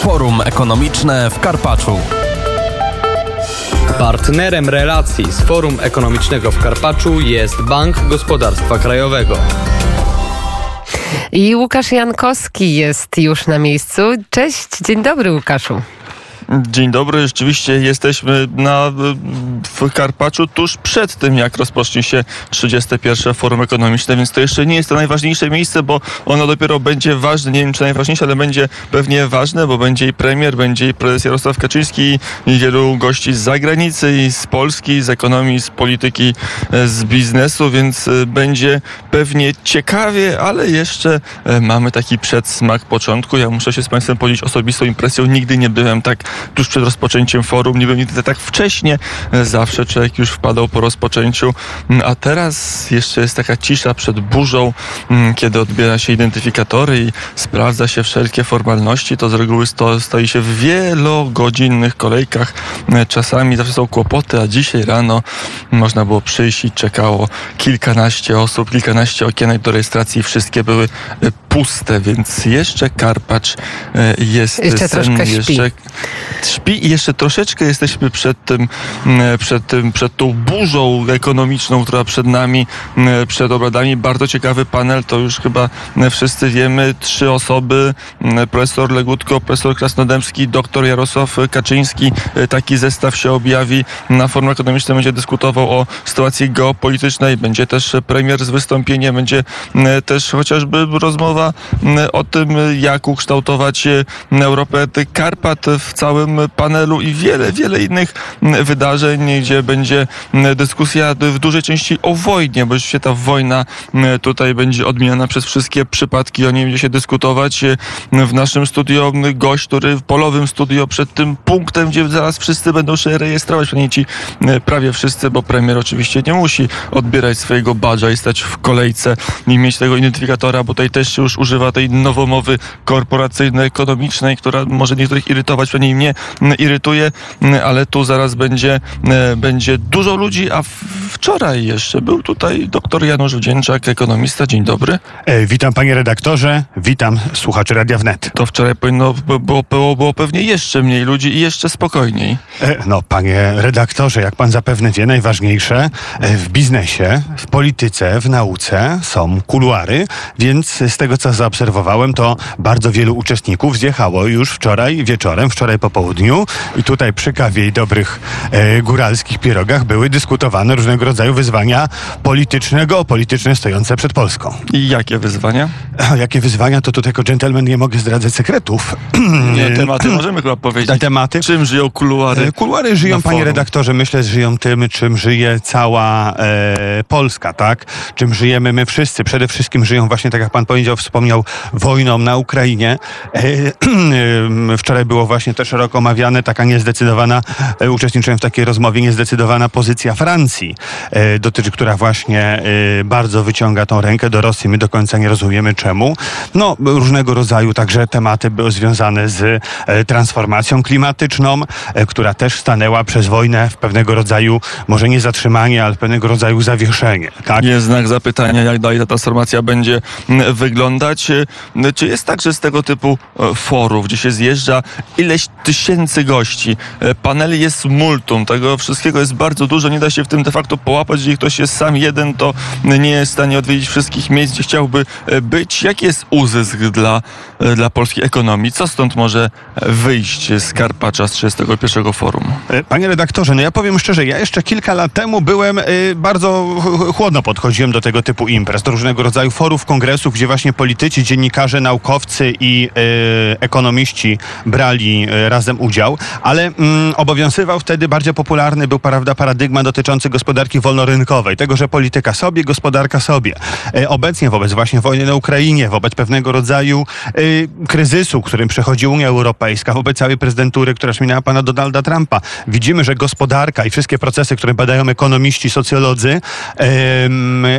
Forum Ekonomiczne w Karpaczu. Partnerem relacji z Forum Ekonomicznego w Karpaczu jest Bank Gospodarstwa Krajowego. I Łukasz Jankowski jest już na miejscu. Cześć, dzień dobry Łukaszu. Dzień dobry, rzeczywiście jesteśmy na, w Karpaczu tuż przed tym, jak rozpocznie się 31. Forum Ekonomiczne, więc to jeszcze nie jest to najważniejsze miejsce, bo ono dopiero będzie ważne, nie wiem czy najważniejsze, ale będzie pewnie ważne, bo będzie i premier, będzie i prezes Jarosław Kaczyński i wielu gości z zagranicy i z Polski, z ekonomii, z polityki, e, z biznesu, więc e, będzie pewnie ciekawie, ale jeszcze e, mamy taki przedsmak początku. Ja muszę się z Państwem podzielić osobistą impresją. Nigdy nie byłem tak tuż przed rozpoczęciem forum. Nie nigdy tak wcześnie. Zawsze człowiek już wpadał po rozpoczęciu. A teraz jeszcze jest taka cisza przed burzą, mm, kiedy odbiera się identyfikatory i sprawdza się wszelkie formalności. To z reguły sto, stoi się w wielogodzinnych kolejkach. Czasami zawsze są kłopoty, a dzisiaj rano można było przyjść i czekało kilkanaście osób, kilkanaście okienek do rejestracji. Wszystkie były puste, więc jeszcze Karpacz e, jest jeszcze sen, troszkę śpi. jeszcze śpi i jeszcze troszeczkę jesteśmy przed tym, przed tym, przed tą burzą ekonomiczną, która przed nami, przed obradami. Bardzo ciekawy panel, to już chyba wszyscy wiemy. Trzy osoby, profesor Legutko, profesor Krasnodębski, doktor Jarosław Kaczyński. E, Taki zestaw się objawi na forum ekonomicznym. Będzie dyskutował o sytuacji geopolitycznej. Będzie też premier z wystąpieniem, będzie też chociażby rozmowa o tym, jak ukształtować e, Europę. Karpat w całym panelu i wiele, wiele innych wydarzeń, gdzie będzie dyskusja w dużej części o wojnie, bo się ta wojna tutaj będzie odmieniana przez wszystkie przypadki, o niej będzie się dyskutować. W naszym studio. Gość, który w polowym studio przed tym punktem, gdzie zaraz wszyscy będą się rejestrować, przynajmniej ci prawie wszyscy, bo premier oczywiście nie musi odbierać swojego badża i stać w kolejce i mieć tego identyfikatora, bo tutaj też się już używa tej nowomowy korporacyjno-ekonomicznej, która może niektórych irytować, przynajmniej mnie irytuje, ale tu zaraz będzie, będzie dużo ludzi, a wczoraj jeszcze był tutaj dr Janusz Wdzięczak, ekonomista. Dzień dobry. E, witam panie redaktorze, witam słuchaczy Radia Wnet. To wczoraj powinno było, było, było pewnie jeszcze mniej ludzi i jeszcze spokojniej. E, no panie redaktorze, jak pan zapewne wie, najważniejsze e, w biznesie, w polityce, w nauce są kuluary, więc z tego co zaobserwowałem, to bardzo wielu uczestników zjechało już wczoraj wieczorem, wczoraj po południu i tutaj przy kawie i dobrych e, góralskich pierogach były dyskutowane różnego rodzaju wyzwania polityczne, geopolityczne stojące przed Polską. I jakie wyzwania? O, jakie wyzwania, to tutaj jako dżentelmen nie mogę zdradzać sekretów. Nie, tematy możemy chyba powiedzieć. Tematy? Czym żyją kuluary? E, Kuluary żyją, panie redaktorze, myślę, że żyją tym, czym żyje cała e, Polska, tak? Czym żyjemy my wszyscy. Przede wszystkim żyją właśnie, tak jak pan powiedział, wspomniał, wojną na Ukrainie. E, e, wczoraj było właśnie też szeroko omawiane taka niezdecydowana, e, uczestniczyłem w takiej rozmowie, niezdecydowana pozycja Francji, dotyczy, która właśnie e, bardzo wyciąga tą rękę do Rosji. My do końca nie rozumiemy czemu. No, różnego rodzaju także tematy były związane z e, transformacją klimatyczną, e, która też stanęła przez wojnę w pewnego rodzaju, może nie zatrzymanie, ale pewnego rodzaju zawieszenie. Tak? Jest znak zapytania, jak dalej ta transformacja będzie wyglądać. Czy jest tak, że z tego typu e, forów, gdzie się zjeżdża ileś tysięcy gości, e, paneli jest multum, tego wszystkiego jest bardzo dużo, nie da się w tym de facto połapać, jeżeli ktoś jest sam jeden, to nie jest w stanie odwiedzić wszystkich miejsc, gdzie chciałby e, być. Jaki jest uzysk dla, e, dla polskiej ekonomii? Co stąd może wyjść z Karpacza z 31 forum? E, Panie redaktorze, no ja powiem szczerze, ja jeszcze kilka lat temu byłem bardzo ch- chłodno podchodziłem do tego typu imprez, do różnego rodzaju forów, kongresów, gdzie właśnie politycy, dziennikarze, naukowcy i ekonomiści brali razem udział, ale mm, obowiązywał wtedy bardzo popularny był prawda paradygmat dotyczący gospodarki wolnorynkowej, tego, że polityka sobie, gospodarka sobie. E, obecnie wobec właśnie wojny na Ukrainie, wobec pewnego rodzaju y, kryzysu, którym przechodzi Unia Europejska, wobec całej prezydentury, która minęła pana Donalda Trumpa, widzimy, że gospodarka i wszystkie procesy, które badają ekonomiści, socjolodzy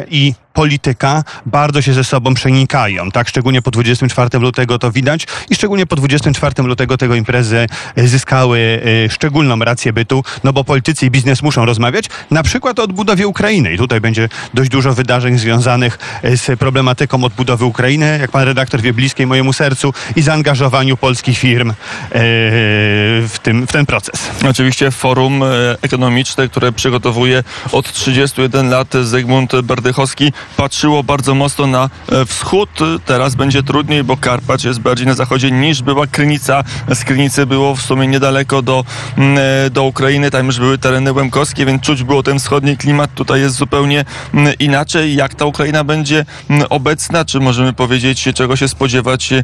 i polityka bardzo się ze sobą przenikają. Tak, szczególnie po 24 lutego to widać i szczególnie po 24 lutego tego imprezy e, zyskały e, szczególną rację bytu, no bo politycy i biznes muszą rozmawiać, na przykład o odbudowie Ukrainy. I tutaj będzie dość dużo wydarzeń związanych e, z problematyką odbudowy Ukrainy, jak pan redaktor wie, bliskiej mojemu sercu i zaangażowaniu polskich firm w, tym, w ten proces. Oczywiście forum ekonomiczne, które przygotowuje od 31 lat Zygmunt Berdychowski, patrzyło bardzo mocno na e, wschód. Teraz będzie trudniej, bo Karpacz jest bardziej na zachodzie niż była Krynica. Z Krynicy było w sumie niedaleko do, mm, e, do Ukrainy, tam już były tereny łemkowskie, więc czuć było ten wschodni klimat. Tutaj jest zupełnie mm, inaczej. Jak ta Ukraina będzie mm, obecna? Czy możemy powiedzieć, czego się spodziewać e,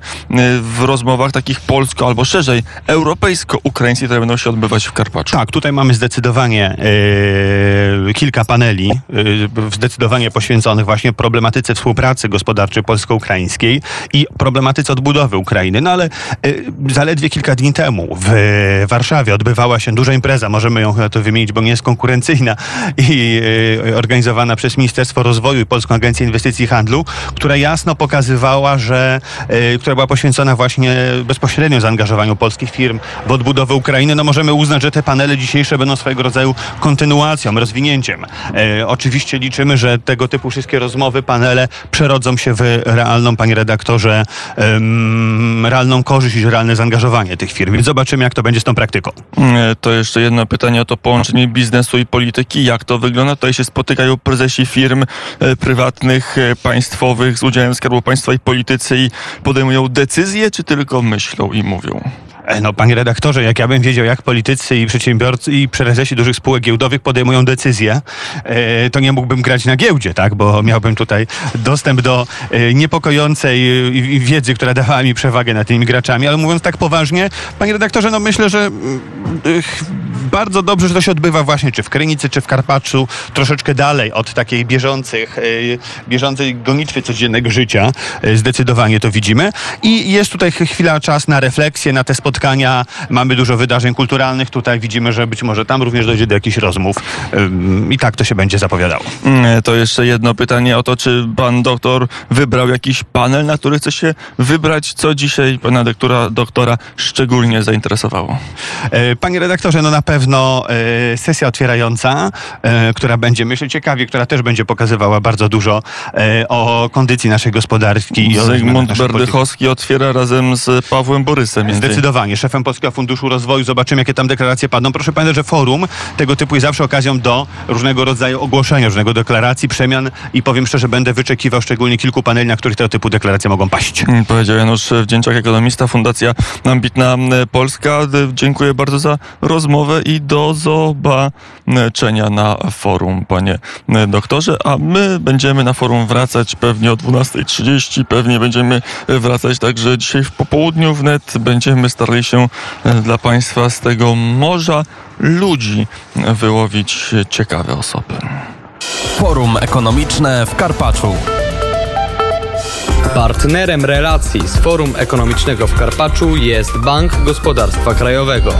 w rozmowach takich polsko albo szerzej europejsko-ukraińskich, które będą się odbywać w Karpaczu? Tak, tutaj mamy zdecydowanie e, kilka paneli, e, zdecydowanie poświęconych właśnie problematyce współpracy gospodarczej polsko-ukraińskiej i problematyce odbudowy Ukrainy. No ale e, zaledwie kilka dni temu w Warszawie odbywała się duża impreza, możemy ją chyba to wymienić, bo nie jest konkurencyjna i e, organizowana przez Ministerstwo Rozwoju i Polską Agencję Inwestycji i Handlu, która jasno pokazywała, że, e, która była poświęcona właśnie bezpośrednio zaangażowaniu polskich firm w odbudowę Ukrainy. No możemy uznać, że te panele dzisiejsze będą swojego rodzaju kontynuacją, rozwinięciem. Oczywiście liczymy, że tego typu wszystkie rozmowy, panele przerodzą się w realną, panie redaktorze, realną korzyść i realne zaangażowanie tych firm. Więc zobaczymy, jak to będzie z tą praktyką. E, To jeszcze jedno pytanie o to połączenie biznesu i polityki. Jak to wygląda? Tutaj się spotykają prezesi firm e, prywatnych, e, państwowych z udziałem Skarbu Państwa i politycy i podejmują decyzje, czy tylko myślą i mówią? E, No, panie redaktorze, jak ja bym wiedział, jak politycy i przedsiębiorcy i prezesi dużych spółek giełdowych podejmują decyzje, e, to nie mógłbym grać na giełdzie, tak? Bo miałbym tutaj dostęp do e, niepokojącej wiedzy, która dawała mi przewagę nad tymi graczami. Ale mówiąc tak poważnie, panie redaktorze, no myślę, że mm, bardzo dobrze, że to się odbywa właśnie czy w Krynicy, czy w Karpaczu, troszeczkę dalej od takiej bieżących, e, bieżącej gonitwy codziennego życia. E, Zdecydowanie to widzimy. I jest tutaj ch- chwila, czas na refleksję, na te spotkania. Mamy dużo wydarzeń kulturalnych. Tutaj widzimy, że być może tam również dojdzie do jakichś rozmów. I tak to się będzie zapowiadało. Mm, To jeszcze jedno pytanie o to, czy pan doktor wybrał jakiś panel, na który chce się wybrać, co dzisiaj pana doktora, doktora szczególnie zainteresowało? E, Panie redaktorze, no na pewno e, sesja otwierająca, e, która będzie, myślę, ciekawie, która też będzie pokazywała bardzo dużo e, o kondycji naszej gospodarki. Zygmunt. Berdychowski otwiera razem z Pawłem Borysem. Zdecydowanie. Szefem Polskiego Funduszu Rozwoju. Zobaczymy, jakie tam deklaracje padną. Proszę pamiętać, że forum tego typu jest zawsze okazją do różnego rodzaju ogłoszenia, różnego deklaracji, przemian i powiem szczerze, będę wyczekiwał szczególnie kilku paneli, na których tego typu deklaracje mogą paść. Mm, Powiedział Janusz Wdzięczak, ekonomista, Fundacja Ambitna Polska. Dziękuję bardzo za rozmowę i do zobaczenia na forum, panie doktorze. A my będziemy na forum wracać pewnie o 12.30. Pewnie będziemy wracać także dzisiaj w popołudniu wnet. Będziemy starali się e, dla państwa z tego morza ludzi wyłowić ciekawe osoby. Forum ekonomiczne w Karpaczu. Partnerem relacji z Forum Ekonomicznego w Karpaczu jest Bank Gospodarstwa Krajowego.